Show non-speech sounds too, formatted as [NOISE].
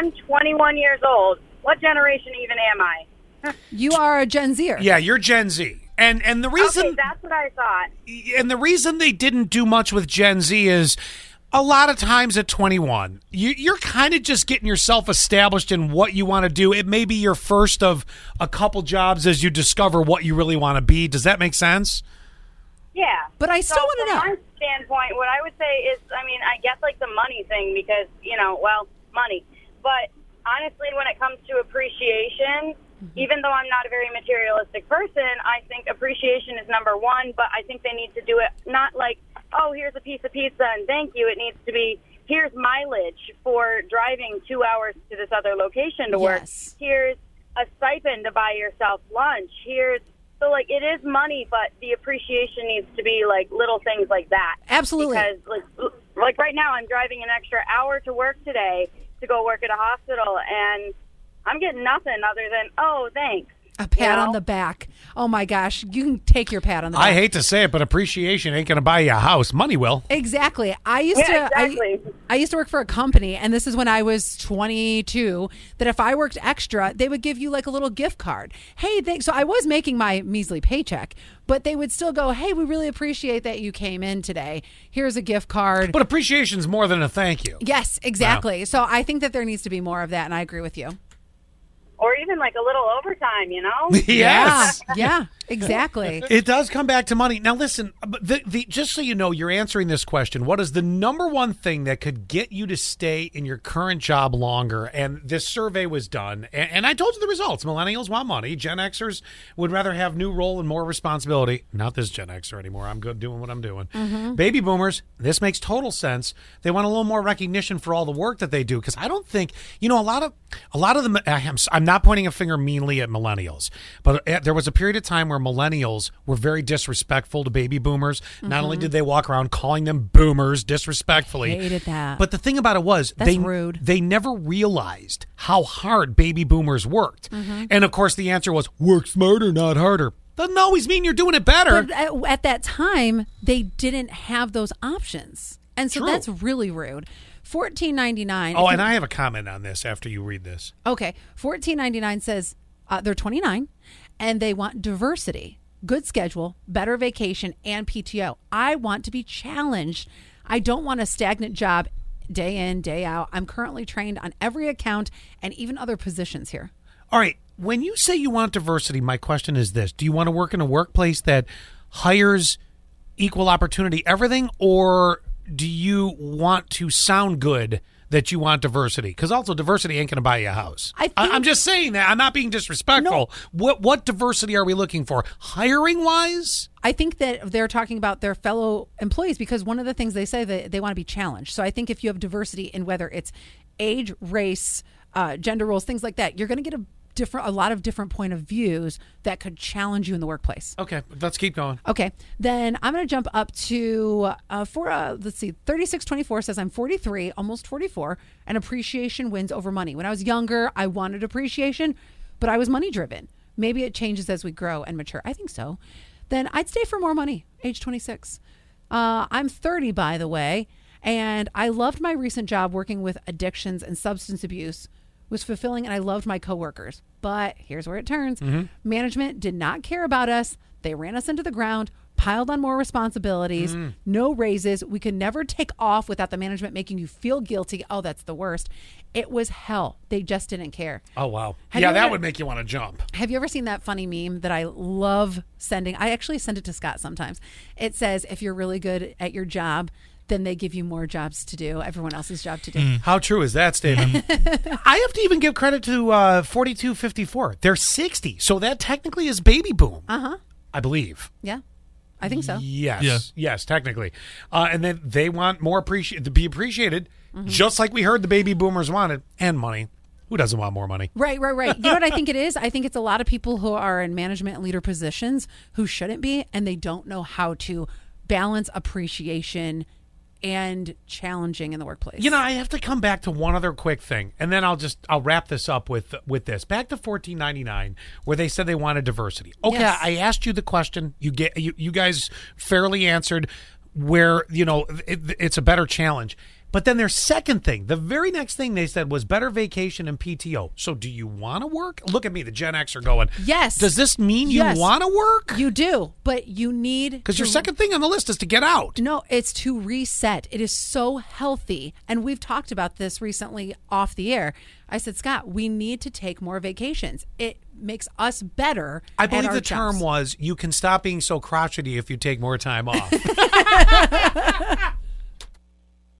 I'm 21 years old. What generation even am I? You are a Gen Zer. Yeah, you're Gen Z. And and the reason Okay, that's what I thought. and the reason they didn't do much with Gen Z is a lot of times at 21, you, you're kind of just getting yourself established in what you want to do. It may be your first of a couple jobs as you discover what you really want to be. Does that make sense? Yeah. But I still So wanna know from know. my standpoint, what I would say is, I mean, I guess like the money thing because you know, well, money. But honestly, when it comes to appreciation, Mm-hmm. even though I'm not a very materialistic person, I think appreciation is number one. But I think they need to do it not like, oh, here's a piece of pizza and thank you. It needs to be here's mileage for driving two hours to this other location to work. Yes. Here's a stipend to buy yourself lunch. Here's so like it is money, but the appreciation needs to be like little things like that. Absolutely. Because like like right now, I'm driving an extra hour to work today to go work at a hospital, and I'm getting nothing other than oh thanks. A pat You on the back. Oh my gosh, you can take your pat on the back. I hate to say it, but appreciation ain't going to buy you a house. Money will. Exactly. I used Yeah, to exactly. I, I used to work for a company and this is when I was 22 that if I worked extra, they would give you like a little gift card. Hey, they, so I was making my measly paycheck, but they would still go, "Hey, we really appreciate that you came in today. Here's a gift card." But appreciation's more than a thank you. yes, exactly. So I think that there needs to be more of that and I agree with you. Or even like a little overtime, you know? [LAUGHS] yes. Yeah. Yeah, exactly. [LAUGHS] It does come back to money. Now, listen, the, the, just so you know, you're answering this question. What is the number one thing that could get you to stay in your current job longer? And this survey was done, and, and I told you the results. Millennials want money. Gen Xers would rather have new role and more responsibility. Not this Gen Xer anymore. I'm good doing what I'm doing. Baby Boomers, this makes total sense. They want a little more recognition for all the work that they do because I don't think you know a lot of a lot of them. I'm, I'm not pointing a finger meanly at millennials, but uh, there was a period of time where millennials were very disrespectful to baby boomers. Not only did they walk around calling them boomers disrespectfully, Hated that. but the thing about it was That's they rude. they never realized how hard baby boomers worked. And of course, the answer was work smarter, not harder. Doesn't always mean you're doing it better. But at, at that time, they didn't have those options. And so True. that's really rude. Fourteen ninety nine. oh, and I have a comment on this after you read this. Okay, fourteen ninety nine says uh, they're twenty nine, and they want diversity, good schedule, better vacation, and PTO. I want to be challenged. I don't want a stagnant job, day in day out. I'm currently trained on every account and even other positions here. All right. When you say you want diversity, my question is this Do you want to work in a workplace that hires equal opportunity everything, or do you want to sound good that you want diversity? Because also, diversity ain't going to buy you a house. I am just saying that. I'm not being disrespectful. What, what diversity are we looking for? Hiring wise? I think that they're talking about their fellow employees because one of the things they say that they want to be challenged. So I think if you have diversity in whether it's age, race, uh, gender roles, things like that, you're going to get a different, a lot of different point of views that could challenge you in the workplace. Okay, let's keep going. Okay, then I'm going to jump up to uh, for uh, let's see, 3624 says I'm 43, almost 44, and appreciation wins over money. When I was younger, I wanted appreciation, but I was money driven. Maybe it changes as we grow and mature. I think so. Then I'd stay for more money. Age 26. Uh, I'm 30, by the way, and I loved my recent job working with addictions and substance abuse was fulfilling and I loved my coworkers. But here's where it turns. Mm-hmm. Management did not care about us. They ran us into the ground, piled on more responsibilities, mm-hmm. no raises. We could never take off without the management making you feel guilty. Oh, that's the worst. It was hell. They just didn't care. Oh, wow. Have yeah, that ever- would make you want to jump. Have you ever seen that funny meme that I love sending? I actually send it to Scott sometimes. It says, if you're really good at your job, then they give you more jobs to do, everyone else's job to do. How true is that statement? [LAUGHS] I have to even give credit to uh, 4254. They're 60, so that technically is baby boom. Uh huh. I believe. Yeah, I think so. Yes. Yeah. Yes, technically. Uh, and then they want more appreciate to be appreciated, Mm-hmm. just like we heard the baby boomers wanted, and money. Who doesn't want more money? Right, right, right. You know what I think it is? [LAUGHS] I think it's a lot of people who are in management and leader positions who shouldn't be, and they don't know how to balance appreciation and challenging in the workplace. You know, I have to come back to one other quick thing, and then I'll just I'll wrap this up with with this. Back to fourteen ninety nine, where they said they wanted diversity. Okay, Yes. I asked you the question. You get you, you guys fairly answered where you know it, it's a better challenge. But then their second thing, the very next thing they said was better vacation and PTO. So do you want to work? Look at me, the Gen X are going. Yes. Does this mean you want to work? You do, but you need Because your second thing on the list is to get out. No, it's to reset. It is so healthy. And we've talked about this recently off the air. I said, Scott, we need to take more vacations. It makes us better. I believe the term jobs. was you can stop being so crotchety if you take more time off. [LAUGHS] [LAUGHS]